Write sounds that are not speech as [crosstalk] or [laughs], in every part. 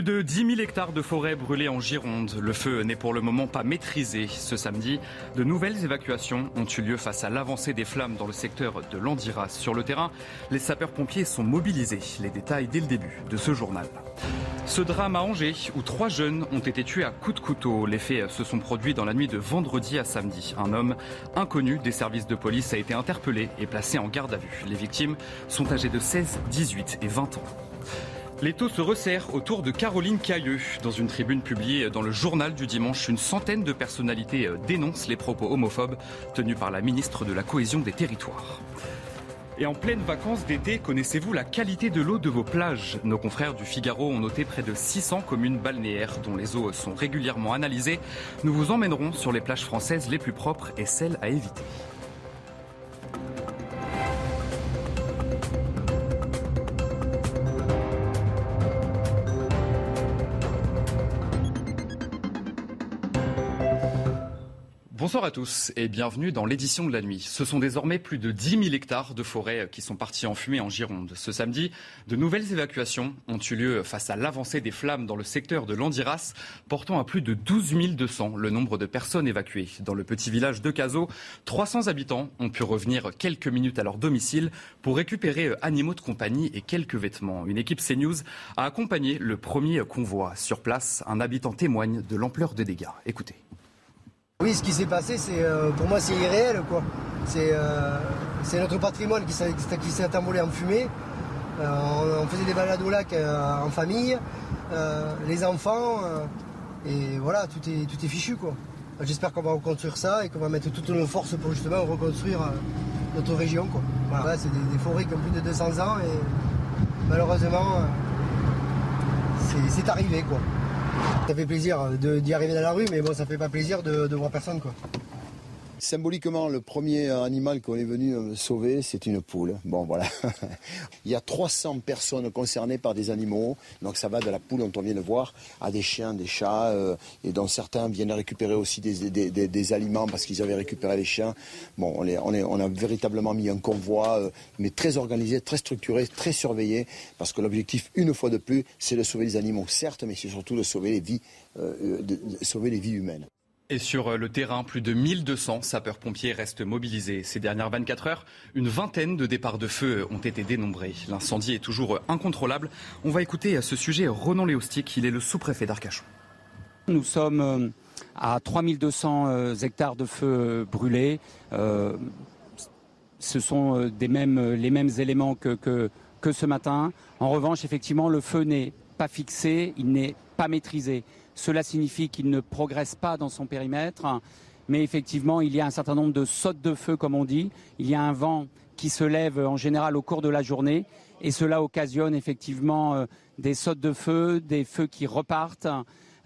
Plus de 10 000 hectares de forêt brûlés en Gironde. Le feu n'est pour le moment pas maîtrisé. Ce samedi, de nouvelles évacuations ont eu lieu face à l'avancée des flammes dans le secteur de Landiras. Sur le terrain, les sapeurs-pompiers sont mobilisés. Les détails dès le début de ce journal. Ce drame à Angers, où trois jeunes ont été tués à coups de couteau. Les faits se sont produits dans la nuit de vendredi à samedi. Un homme inconnu des services de police a été interpellé et placé en garde à vue. Les victimes sont âgées de 16, 18 et 20 ans. Les taux se resserrent autour de Caroline Cailleux. Dans une tribune publiée dans le journal du dimanche, une centaine de personnalités dénoncent les propos homophobes tenus par la ministre de la Cohésion des Territoires. Et en pleine vacances d'été, connaissez-vous la qualité de l'eau de vos plages? Nos confrères du Figaro ont noté près de 600 communes balnéaires dont les eaux sont régulièrement analysées. Nous vous emmènerons sur les plages françaises les plus propres et celles à éviter. Bonsoir à tous et bienvenue dans l'édition de la nuit. Ce sont désormais plus de 10 000 hectares de forêt qui sont partis en fumée en Gironde. Ce samedi, de nouvelles évacuations ont eu lieu face à l'avancée des flammes dans le secteur de Landiras, portant à plus de 12 200 le nombre de personnes évacuées. Dans le petit village de Cazaux, 300 habitants ont pu revenir quelques minutes à leur domicile pour récupérer animaux de compagnie et quelques vêtements. Une équipe CNews a accompagné le premier convoi. Sur place, un habitant témoigne de l'ampleur des dégâts. Écoutez. Oui, ce qui s'est passé, c'est euh, pour moi, c'est irréel, quoi. C'est euh, notre patrimoine qui s'est envolé en fumée. Euh, on, faisait des balades au lac en famille, les enfants, et voilà, tout est, tout est fichu, quoi. J'espère qu'on va reconstruire ça et qu'on va mettre toutes nos forces pour justement reconstruire notre région. Voilà, c'est des, des, forêts qui ont plus de 200 ans et malheureusement, c'est arrivé, quoi. Ça fait plaisir d'y arriver dans la rue, mais bon, ça fait pas plaisir de, de voir personne, quoi. Symboliquement, le premier animal qu'on est venu sauver, c'est une poule. Bon, voilà. [laughs] Il y a 300 personnes concernées par des animaux. Donc ça va de la poule, dont on vient de voir, à des chiens, des chats, euh, et dont certains viennent récupérer aussi des, aliments parce qu'ils avaient récupéré les chiens. Bon, on, a véritablement mis un convoi, euh, mais très organisé, très structuré, très surveillé, parce que l'objectif, une fois de plus, c'est de sauver les animaux, certes, mais c'est surtout de sauver les vies, euh, de sauver les vies humaines. Et sur le terrain, plus de 1200 sapeurs-pompiers restent mobilisés. Ces dernières 24 heures, une vingtaine de départs de feu ont été dénombrés. L'incendie est toujours incontrôlable. On va écouter à ce sujet Renan Léostic, il est le sous-préfet d'Arcachon. Nous sommes à 3200 hectares de feu brûlés. Euh, ce sont les mêmes éléments que ce matin. En revanche, effectivement, le feu n'est pas fixé, il n'est pas maîtrisé. Cela signifie qu'il ne progresse pas dans son périmètre, mais effectivement, il y a un certain nombre de sautes de feu, comme on dit. Il y a un vent qui se lève en général au cours de la journée, et cela occasionne effectivement des sautes de feu, des feux qui repartent,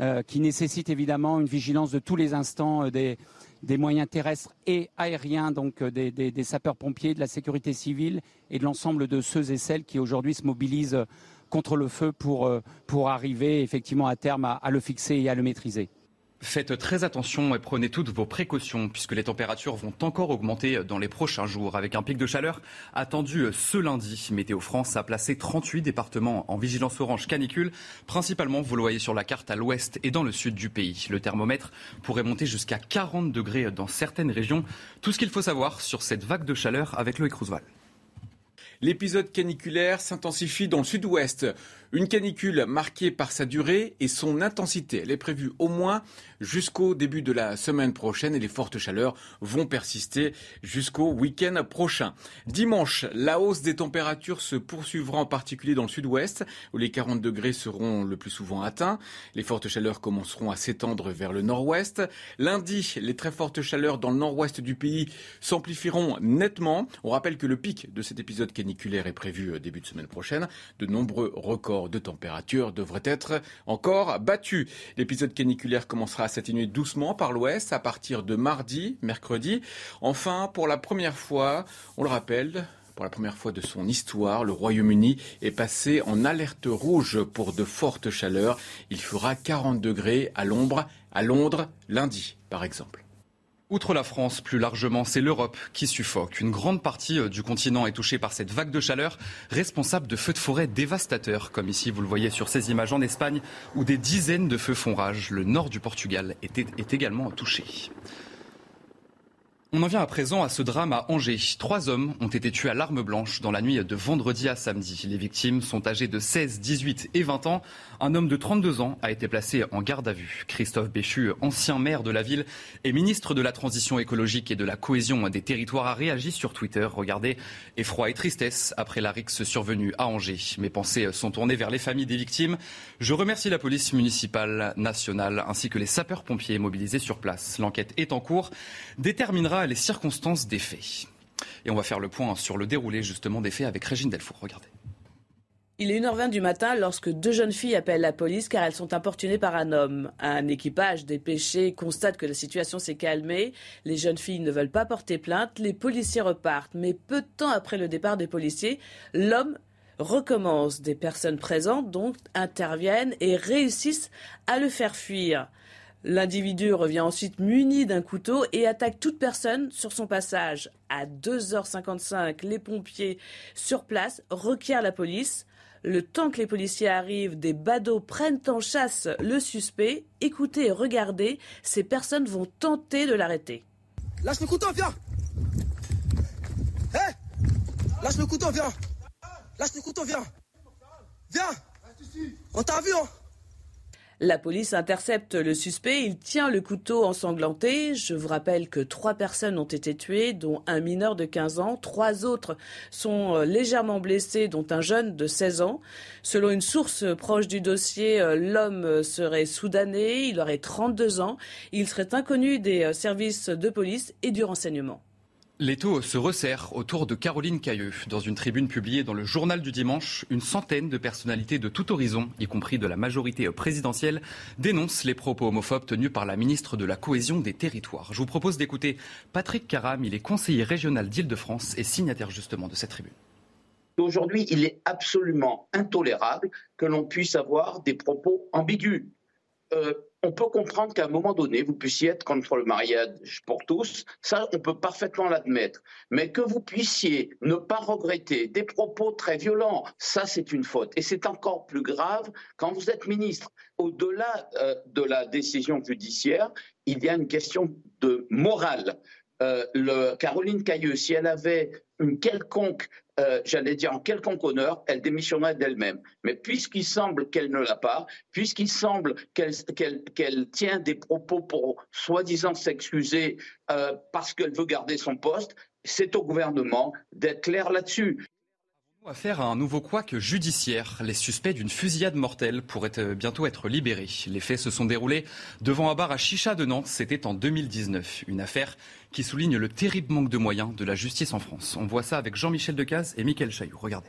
euh, qui nécessitent évidemment une vigilance de tous les instants des, des moyens terrestres et aériens, donc des sapeurs-pompiers, de la sécurité civile et de l'ensemble de ceux et celles qui aujourd'hui se mobilisent contre le feu pour, pour arriver effectivement à terme à, à le fixer et à le maîtriser. Faites très attention et prenez toutes vos précautions puisque les températures vont encore augmenter dans les prochains jours avec un pic de chaleur attendu ce lundi. Météo France a placé 38 départements en vigilance orange canicule. Principalement, vous le voyez sur la carte à l'ouest et dans le sud du pays. Le thermomètre pourrait monter jusqu'à 40 degrés dans certaines régions. Tout ce qu'il faut savoir sur cette vague de chaleur avec Loïc Roosevelt. L'épisode caniculaire s'intensifie dans le sud-ouest. Une canicule marquée par sa durée et son intensité. Elle est prévue au moins jusqu'au début de la semaine prochaine et les fortes chaleurs vont persister jusqu'au week-end prochain. Dimanche, la hausse des températures se poursuivra en particulier dans le sud-ouest où les 40 degrés seront le plus souvent atteints. Les fortes chaleurs commenceront à s'étendre vers le nord-ouest. Lundi, les très fortes chaleurs dans le nord-ouest du pays s'amplifieront nettement. On rappelle que le pic de cet épisode caniculaire est prévue début de semaine prochaine. De nombreux records de température devraient être encore battus. L'épisode caniculaire commencera à s'atténuer doucement par l'ouest à partir de mardi, mercredi. Enfin, pour la première fois, on le rappelle, pour la première fois de son histoire, le Royaume-Uni est passé en alerte rouge pour de fortes chaleurs. Il fera 40 degrés à l'ombre à Londres lundi, par exemple. Outre la France, plus largement, c'est l'Europe qui suffoque. Une grande partie euh, du continent est touchée par cette vague de chaleur, responsable de feux de forêt dévastateurs, comme ici vous le voyez sur ces images en Espagne, où des dizaines de feux font rage. Le nord du Portugal est, est également touché. On en vient à présent à ce drame à Angers. Trois hommes ont été tués à l'arme blanche dans la nuit de vendredi à samedi. Les victimes sont âgées de 16, 18 et 20 ans. Un homme de 32 ans a été placé en garde à vue. Christophe Béchu, ancien maire de la ville et ministre de la Transition écologique et de la cohésion des territoires, a réagi sur Twitter. Regardez, effroi et tristesse après la rixe survenue à Angers. Mes pensées sont tournées vers les familles des victimes. Je remercie la police municipale nationale ainsi que les sapeurs-pompiers mobilisés sur place. L'enquête est en cours, déterminera les circonstances des faits. Et on va faire le point sur le déroulé justement des faits avec Régine Delfour. Regardez. Il est 1h20 du matin lorsque deux jeunes filles appellent la police car elles sont importunées par un homme. Un équipage dépêché constate que la situation s'est calmée. Les jeunes filles ne veulent pas porter plainte. Les policiers repartent. Mais peu de temps après le départ des policiers, l'homme recommence. Des personnes présentes donc interviennent et réussissent à le faire fuir. L'individu revient ensuite muni d'un couteau et attaque toute personne sur son passage. À 2h55, les pompiers sur place requièrent la police. Le temps que les policiers arrivent, des badauds prennent en chasse le suspect. Écoutez et regardez, ces personnes vont tenter de l'arrêter. Lâche le couteau, viens Hé Lâche le couteau, viens Lâche le couteau, viens Viens On t'a vu, hein la police intercepte le suspect. Il tient le couteau ensanglanté. Je vous rappelle que trois personnes ont été tuées, dont un mineur de 15 ans. Trois autres sont euh, légèrement blessés, dont un jeune de 16 ans. Selon une source proche du dossier, euh, l'homme serait soudanais. Il aurait 32 ans. Il serait inconnu des euh, services de police et du renseignement. L'étau se resserre autour de Caroline Cailleux. Dans une tribune publiée dans le journal du dimanche, une centaine de personnalités de tout horizon, y compris de la majorité présidentielle, dénoncent les propos homophobes tenus par la ministre de la Cohésion des Territoires. Je vous propose d'écouter Patrick Caram, il est conseiller régional d'Île-de-France et signataire justement de cette tribune. Aujourd'hui, il est absolument intolérable que l'on puisse avoir des propos ambigus. Euh, on peut comprendre qu'à un moment donné, vous puissiez être contre le mariage pour tous, ça, on peut parfaitement l'admettre. Mais que vous puissiez ne pas regretter des propos très violents, ça, c'est une faute. Et c'est encore plus grave quand vous êtes ministre. Au-delà euh, de la décision judiciaire, il y a une question de morale. Euh, Caroline Cailleux, si elle avait une quelconque euh, j'allais dire en quelconque honneur, elle démissionnerait d'elle-même. Mais puisqu'il semble qu'elle ne l'a pas, puisqu'il semble qu'elle tient des propos pour soi-disant s'excuser euh, parce qu'elle veut garder son poste, c'est au gouvernement d'être clair là-dessus. Affaire à un nouveau couac judiciaire. Les suspects d'une fusillade mortelle pourraient euh, bientôt être libérés. Les faits se sont déroulés devant un bar à Chicha de Nantes. C'était en 2019. Une affaire qui souligne le terrible manque de moyens de la justice en France. On voit ça avec Jean-Michel Decaze et Mickaël Chailloux. Regardez.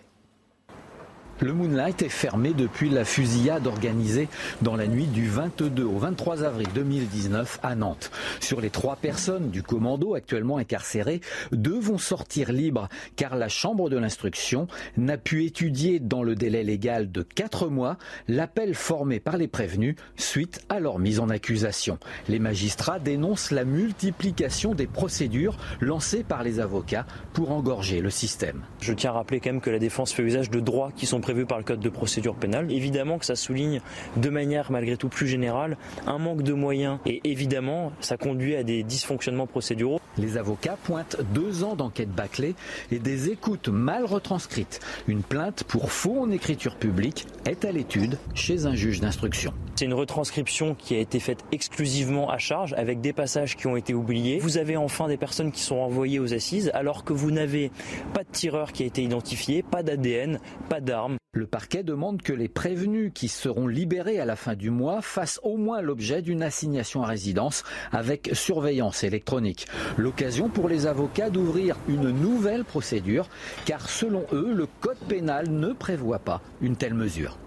Le Moonlight est fermé depuis la fusillade organisée dans la nuit du 22 au 23 avril 2019 à Nantes. Sur les trois personnes du commando actuellement incarcérées, deux vont sortir libres car la Chambre de l'instruction n'a pu étudier dans le délai légal de quatre mois l'appel formé par les prévenus suite à leur mise en accusation. Les magistrats dénoncent la multiplication des procédures lancées par les avocats pour engorger le système. Je tiens à rappeler quand même que la défense fait usage de droits qui sont prévu par le Code de procédure pénale. Évidemment que ça souligne de manière malgré tout plus générale un manque de moyens et évidemment ça conduit à des dysfonctionnements procéduraux. Les avocats pointent deux ans d'enquête bâclée et des écoutes mal retranscrites. Une plainte pour faux en écriture publique est à l'étude chez un juge d'instruction. C'est une retranscription qui a été faite exclusivement à charge avec des passages qui ont été oubliés. Vous avez enfin des personnes qui sont envoyées aux assises alors que vous n'avez pas de tireur qui a été identifié, pas d'ADN, pas d'armes. Le parquet demande que les prévenus qui seront libérés à la fin du mois fassent au moins l'objet d'une assignation à résidence avec surveillance électronique. L'occasion pour les avocats d'ouvrir une nouvelle procédure car selon eux, le code pénal ne prévoit pas une telle mesure.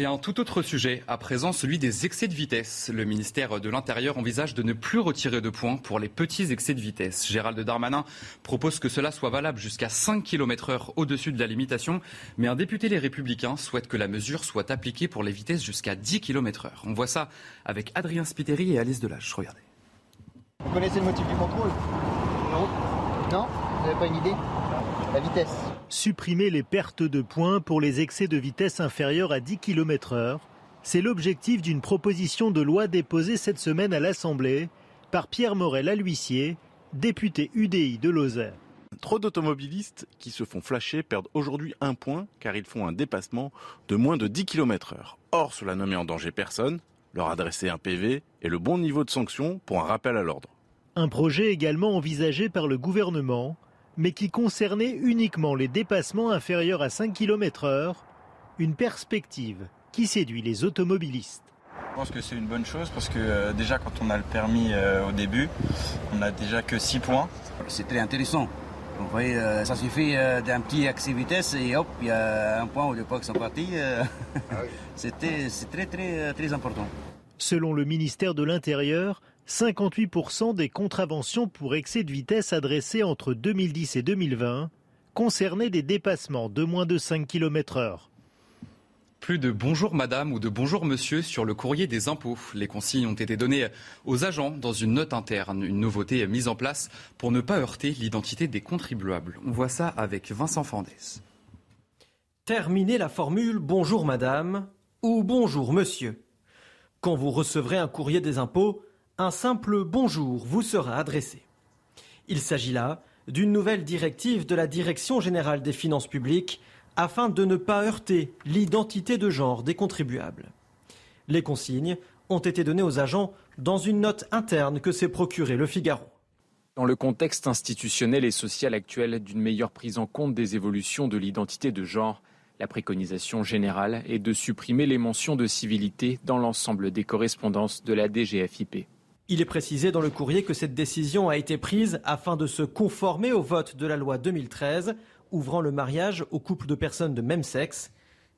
Et un tout autre sujet, à présent celui des excès de vitesse. Le ministère de l'Intérieur envisage de ne plus retirer de points pour les petits excès de vitesse. Gérald Darmanin propose que cela soit valable jusqu'à 5 km heure au-dessus de la limitation, mais un député Les Républicains souhaite que la mesure soit appliquée pour les vitesses jusqu'à 10 km heure. On voit ça avec Adrien Spiteri et Alice Delage. Regardez. Vous connaissez le motif du contrôle? Non Non? Vous n'avez pas une idée? La vitesse supprimer les pertes de points pour les excès de vitesse inférieurs à 10 km/h. C'est l'objectif d'une proposition de loi déposée cette semaine à l'Assemblée par Pierre Morel à l'huissier, député UDI de Lozère. Trop d'automobilistes qui se font flasher perdent aujourd'hui un point car ils font un dépassement de moins de 10 km/h. Or, cela ne met en danger personne, leur adresser un PV et le bon niveau de sanction pour un rappel à l'ordre. Un projet également envisagé par le gouvernement mais qui concernait uniquement les dépassements inférieurs à 5 km/h, une perspective qui séduit les automobilistes. Je pense que c'est une bonne chose parce que euh, déjà quand on a le permis euh, au début, on n'a déjà que 6 points. C'est très intéressant. Vous voyez, euh, ça suffit d'un petit accès vitesse et hop, il y a un point où les points sont partis. Ah [laughs] C'était, c'est très très très important. Selon le ministère de l'Intérieur, 58% des contraventions pour excès de vitesse adressées entre 2010 et 2020 concernaient des dépassements de moins de 5 km/h. Plus de bonjour madame ou de bonjour monsieur sur le courrier des impôts. Les consignes ont été données aux agents dans une note interne, une nouveauté mise en place pour ne pas heurter l'identité des contribuables. On voit ça avec Vincent Fandès. Terminez la formule bonjour madame ou bonjour monsieur. Quand vous recevrez un courrier des impôts, un simple bonjour vous sera adressé. Il s'agit là d'une nouvelle directive de la Direction générale des finances publiques afin de ne pas heurter l'identité de genre des contribuables. Les consignes ont été données aux agents dans une note interne que s'est procurée le Figaro. Dans le contexte institutionnel et social actuel d'une meilleure prise en compte des évolutions de l'identité de genre, la préconisation générale est de supprimer les mentions de civilité dans l'ensemble des correspondances de la DGFIP. Il est précisé dans le courrier que cette décision a été prise afin de se conformer au vote de la loi 2013 ouvrant le mariage aux couples de personnes de même sexe,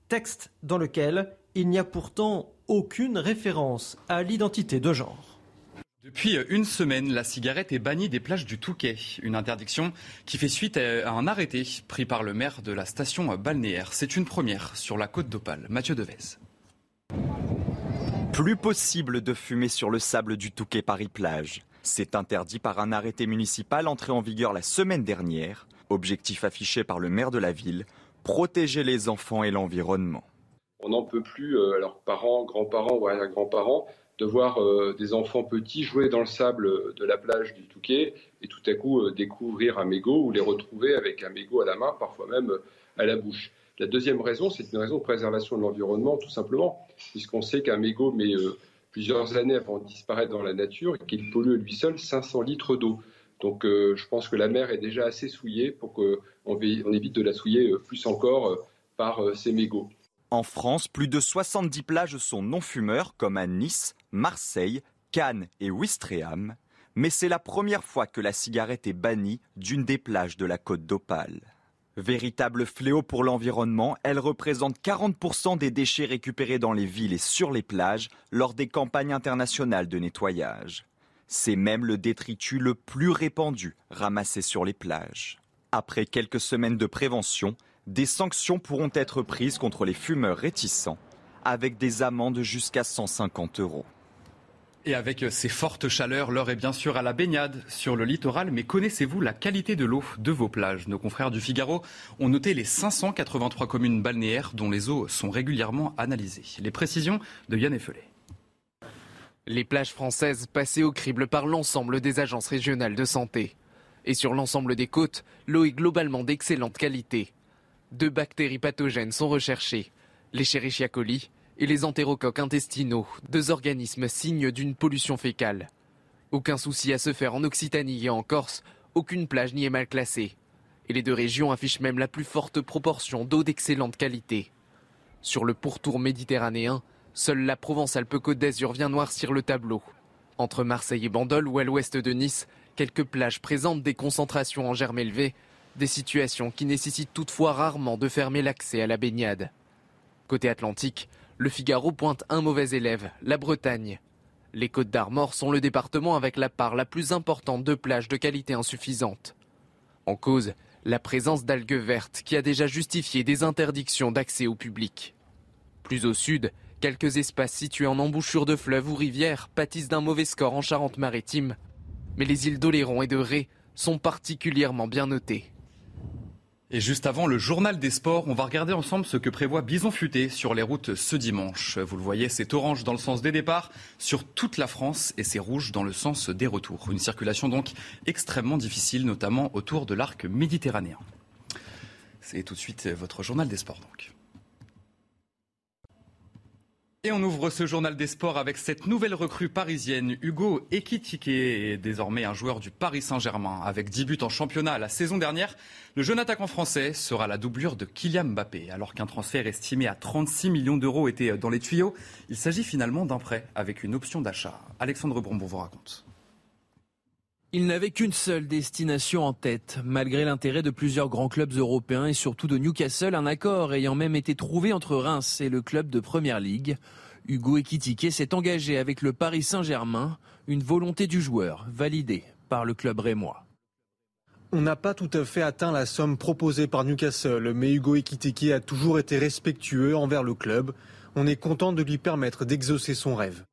texte dans lequel il n'y a pourtant aucune référence à l'identité de genre. Depuis une semaine, la cigarette est bannie des plages du Touquet. Une interdiction qui fait suite à un arrêté pris par le maire de la station balnéaire. C'est une première sur la côte d'Opale. Mathieu Devez. Plus possible de fumer sur le sable du Touquet Paris-Plage. C'est interdit par un arrêté municipal entré en vigueur la semaine dernière. Objectif affiché par le maire de la ville, protéger les enfants et l'environnement. On n'en peut plus, euh, alors parents, grands-parents ou arrière-grands-parents, de voir euh, des enfants petits jouer dans le sable de la plage du Touquet et tout à coup euh, découvrir un mégot ou les retrouver avec un mégot à la main, parfois même à la bouche. La deuxième raison, c'est une raison de préservation de l'environnement, tout simplement, puisqu'on sait qu'un mégot met euh, plusieurs années avant de disparaître dans la nature et qu'il pollue lui seul 500 litres d'eau. Donc euh, je pense que la mer est déjà assez souillée pour qu'on on évite de la souiller euh, plus encore par ces mégots. En France, plus de 70 plages sont non-fumeurs, comme à Nice, Marseille, Cannes et Ouistreham. Mais c'est la première fois que la cigarette est bannie d'une des plages de la côte d'Opale. Véritable fléau pour l'environnement, elle représente 40% des déchets récupérés dans les villes et sur les plages lors des campagnes internationales de nettoyage. C'est même le détritus le plus répandu ramassé sur les plages. Après quelques semaines de prévention, des sanctions pourront être prises contre les fumeurs réticents, avec des amendes jusqu'à 150 euros. Et avec ces fortes chaleurs, l'heure est bien sûr à la baignade sur le littoral. Mais connaissez-vous la qualité de l'eau de vos plages? Nos confrères du Figaro ont noté les 583 communes balnéaires dont les eaux sont régulièrement analysées. Les précisions de Yann Effelé. Les plages françaises passées au crible par l'ensemble des agences régionales de santé. Et sur l'ensemble des côtes, l'eau est globalement d'excellente qualité. Deux bactéries pathogènes sont recherchées, les et les entérocoques intestinaux, deux organismes signes d'une pollution fécale. Aucun souci à se faire en Occitanie et en Corse, aucune plage n'y est mal classée. Et les deux régions affichent même la plus forte proportion d'eau d'excellente qualité. Sur le pourtour méditerranéen, seule la Provence-Alpes-Côte d'Azur vient noircir le tableau. Entre Marseille et Bandol ou à l'ouest de Nice, quelques plages présentent des concentrations en germes élevés, des situations qui nécessitent toutefois rarement de fermer l'accès à la baignade. Côté Atlantique, le Figaro pointe un mauvais élève, la Bretagne. Les Côtes d'Armor sont le département avec la part la plus importante de plages de qualité insuffisante. En cause, la présence d'algues vertes qui a déjà justifié des interdictions d'accès au public. Plus au sud, quelques espaces situés en embouchure de fleuves ou rivières pâtissent d'un mauvais score en Charente-Maritime. Mais les îles d'Oléron et de Ré sont particulièrement bien notées. Et juste avant le journal des sports, on va regarder ensemble ce que prévoit Bison Futé sur les routes ce dimanche. Vous le voyez, c'est orange dans le sens des départs sur toute la France et c'est rouge dans le sens des retours. Une circulation donc extrêmement difficile, notamment autour de l'arc méditerranéen. C'est tout de suite votre journal des sports donc. Et on ouvre ce journal des sports avec cette nouvelle recrue parisienne, Hugo Ekitike, est désormais un joueur du Paris Saint-Germain. Avec 10 buts en championnat la saison dernière, le jeune attaquant français sera la doublure de Kylian Mbappé. Alors qu'un transfert estimé à 36 millions d'euros était dans les tuyaux, il s'agit finalement d'un prêt avec une option d'achat. Alexandre Brombon vous raconte. Il n'avait qu'une seule destination en tête. Malgré l'intérêt de plusieurs grands clubs européens et surtout de Newcastle, un accord ayant même été trouvé entre Reims et le club de Première Ligue. Hugo Ekitike s'est engagé avec le Paris Saint-Germain, une volonté du joueur validée par le club rémois. On n'a pas tout à fait atteint la somme proposée par Newcastle, mais Hugo Ekitike a toujours été respectueux envers le club. On est content de lui permettre d'exaucer son rêve.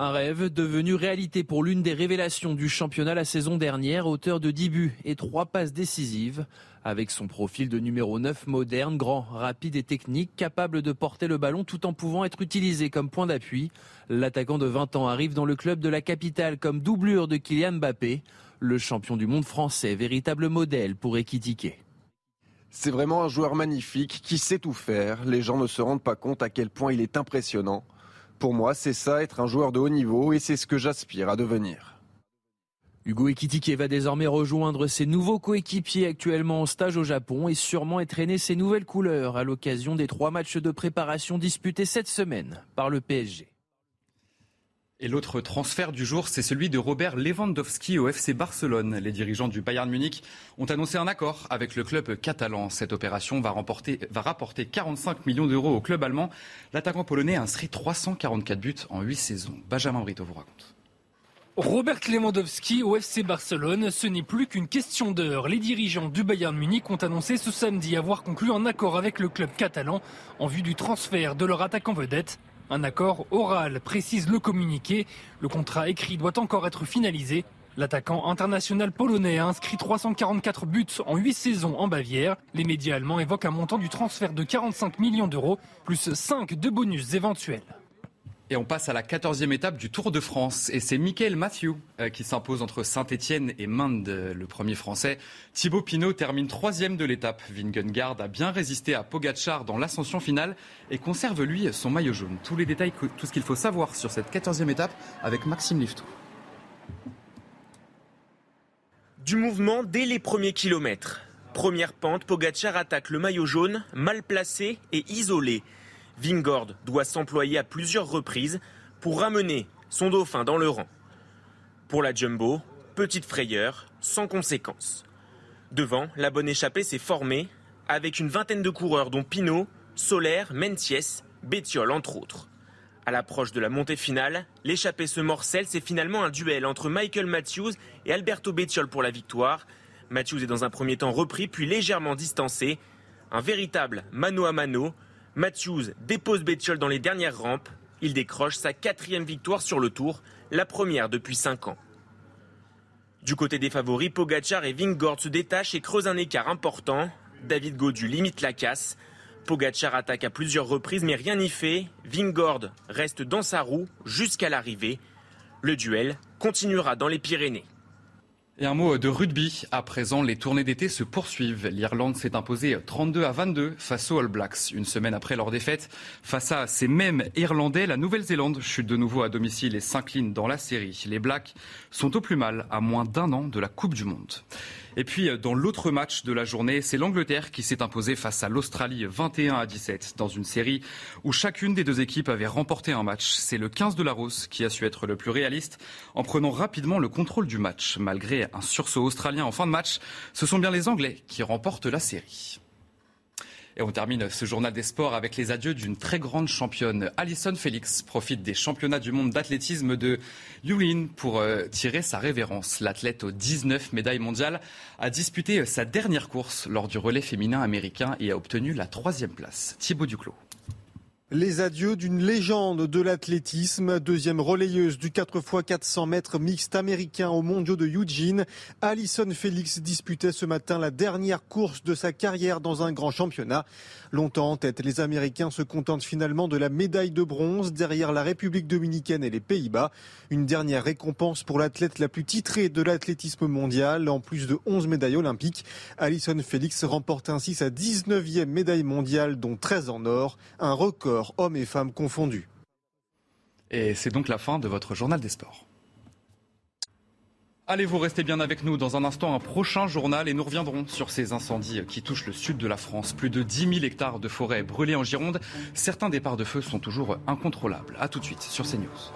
Un rêve devenu réalité pour l'une des révélations du championnat la saison dernière, auteur de 10 buts et 3 passes décisives. Avec son profil de numéro 9 moderne, grand, rapide et technique, capable de porter le ballon tout en pouvant être utilisé comme point d'appui, l'attaquant de 20 ans arrive dans le club de la capitale comme doublure de Kylian Mbappé, le champion du monde français, véritable modèle pour Ekitike. C'est vraiment un joueur magnifique qui sait tout faire. Les gens ne se rendent pas compte à quel point il est impressionnant. Pour moi, c'est ça, être un joueur de haut niveau, et c'est ce que j'aspire à devenir. Hugo Ekitike va désormais rejoindre ses nouveaux coéquipiers actuellement en stage au Japon et sûrement entraîner ses nouvelles couleurs à l'occasion des trois matchs de préparation disputés cette semaine par le PSG. Et l'autre transfert du jour, c'est celui de Robert Lewandowski au FC Barcelone. Les dirigeants du Bayern Munich ont annoncé un accord avec le club catalan. Cette opération va, rapporter 45 millions d'euros au club allemand. L'attaquant polonais a inscrit 344 buts en 8 saisons. Benjamin Brito vous raconte. Robert Lewandowski au FC Barcelone, ce n'est plus qu'une question d'heure. Les dirigeants du Bayern Munich ont annoncé ce samedi avoir conclu un accord avec le club catalan en vue du transfert de leur attaquant vedette. Un accord oral, précise le communiqué. Le contrat écrit doit encore être finalisé. L'attaquant international polonais a inscrit 344 buts en 8 saisons en Bavière. Les médias allemands évoquent un montant du transfert de 45 millions d'euros, plus 5 de bonus éventuels. Et on passe à la 14e étape du Tour de France. Et c'est Michael Mathieu euh, qui s'impose entre Saint-Etienne et Mende, le premier français. Thibaut Pinot termine troisième de l'étape. Vingegaard a bien résisté à Pogachar dans l'ascension finale et conserve lui son maillot jaune. Tous les détails, tout ce qu'il faut savoir sur cette 14e étape avec Maxime Liftou. Du mouvement dès les premiers kilomètres. Première pente, Pogachar attaque le maillot jaune, mal placé et isolé. Vingord doit s'employer à plusieurs reprises pour ramener son dauphin dans le rang. Pour la Jumbo, petite frayeur, sans conséquence. Devant, la bonne échappée s'est formée avec une vingtaine de coureurs dont Pinot, Solaire, Menties, Bétiol entre autres. À l'approche de la montée finale, l'échappée se morcelle, c'est finalement un duel entre Michael Matthews et Alberto Bétiol pour la victoire. Matthews est dans un premier temps repris puis légèrement distancé. Un véritable mano à mano Matthews dépose Bettiol dans les dernières rampes. Il décroche sa quatrième victoire sur le tour, la première depuis cinq ans. Du côté des favoris, Pogachar et Vingord se détachent et creusent un écart important. David Godu limite la casse. Pogachar attaque à plusieurs reprises mais rien n'y fait. Vingord reste dans sa roue jusqu'à l'arrivée. Le duel continuera dans les Pyrénées. Et un mot de rugby. À présent, les tournées d'été se poursuivent. L'Irlande s'est imposée 32 à 22 face aux All Blacks. Une semaine après leur défaite, face à ces mêmes Irlandais, la Nouvelle-Zélande chute de nouveau à domicile et s'incline dans la série. Les Blacks sont au plus mal à moins d'un an de la Coupe du Monde. Et puis, dans l'autre match de la journée, c'est l'Angleterre qui s'est imposée face à l'Australie 21 à 17 dans une série où chacune des deux équipes avait remporté un match. C'est le 15 de la Rose qui a su être le plus réaliste en prenant rapidement le contrôle du match. Malgré un sursaut australien en fin de match, ce sont bien les Anglais qui remportent la série. Et on termine ce journal des sports avec les adieux d'une très grande championne. Alison Félix profite des championnats du monde d'athlétisme de Yulin pour euh, tirer sa révérence. L'athlète aux 19 médailles mondiales a disputé sa dernière course lors du relais féminin américain et a obtenu la troisième place. Thibaut Duclos. Les adieux d'une légende de l'athlétisme, deuxième relayeuse du 4x400 mètres mixte américain aux mondiaux de Eugene, Alison Félix disputait ce matin la dernière course de sa carrière dans un grand championnat. Longtemps en tête, les Américains se contentent finalement de la médaille de bronze derrière la République dominicaine et les Pays-Bas. Une dernière récompense pour l'athlète la plus titrée de l'athlétisme mondial. En plus de 11 médailles olympiques, Alison Félix remporte ainsi sa 19e médaille mondiale, dont 13 en or, un record hommes et femmes confondus. Et c'est donc la fin de votre journal des sports. Allez, vous restez bien avec nous. Dans un instant, un prochain journal et nous reviendrons sur ces incendies qui touchent le sud de la France. Plus de 10 000 hectares de forêt brûlés en Gironde. Certains départs de feu sont toujours incontrôlables. A tout de suite sur CNews.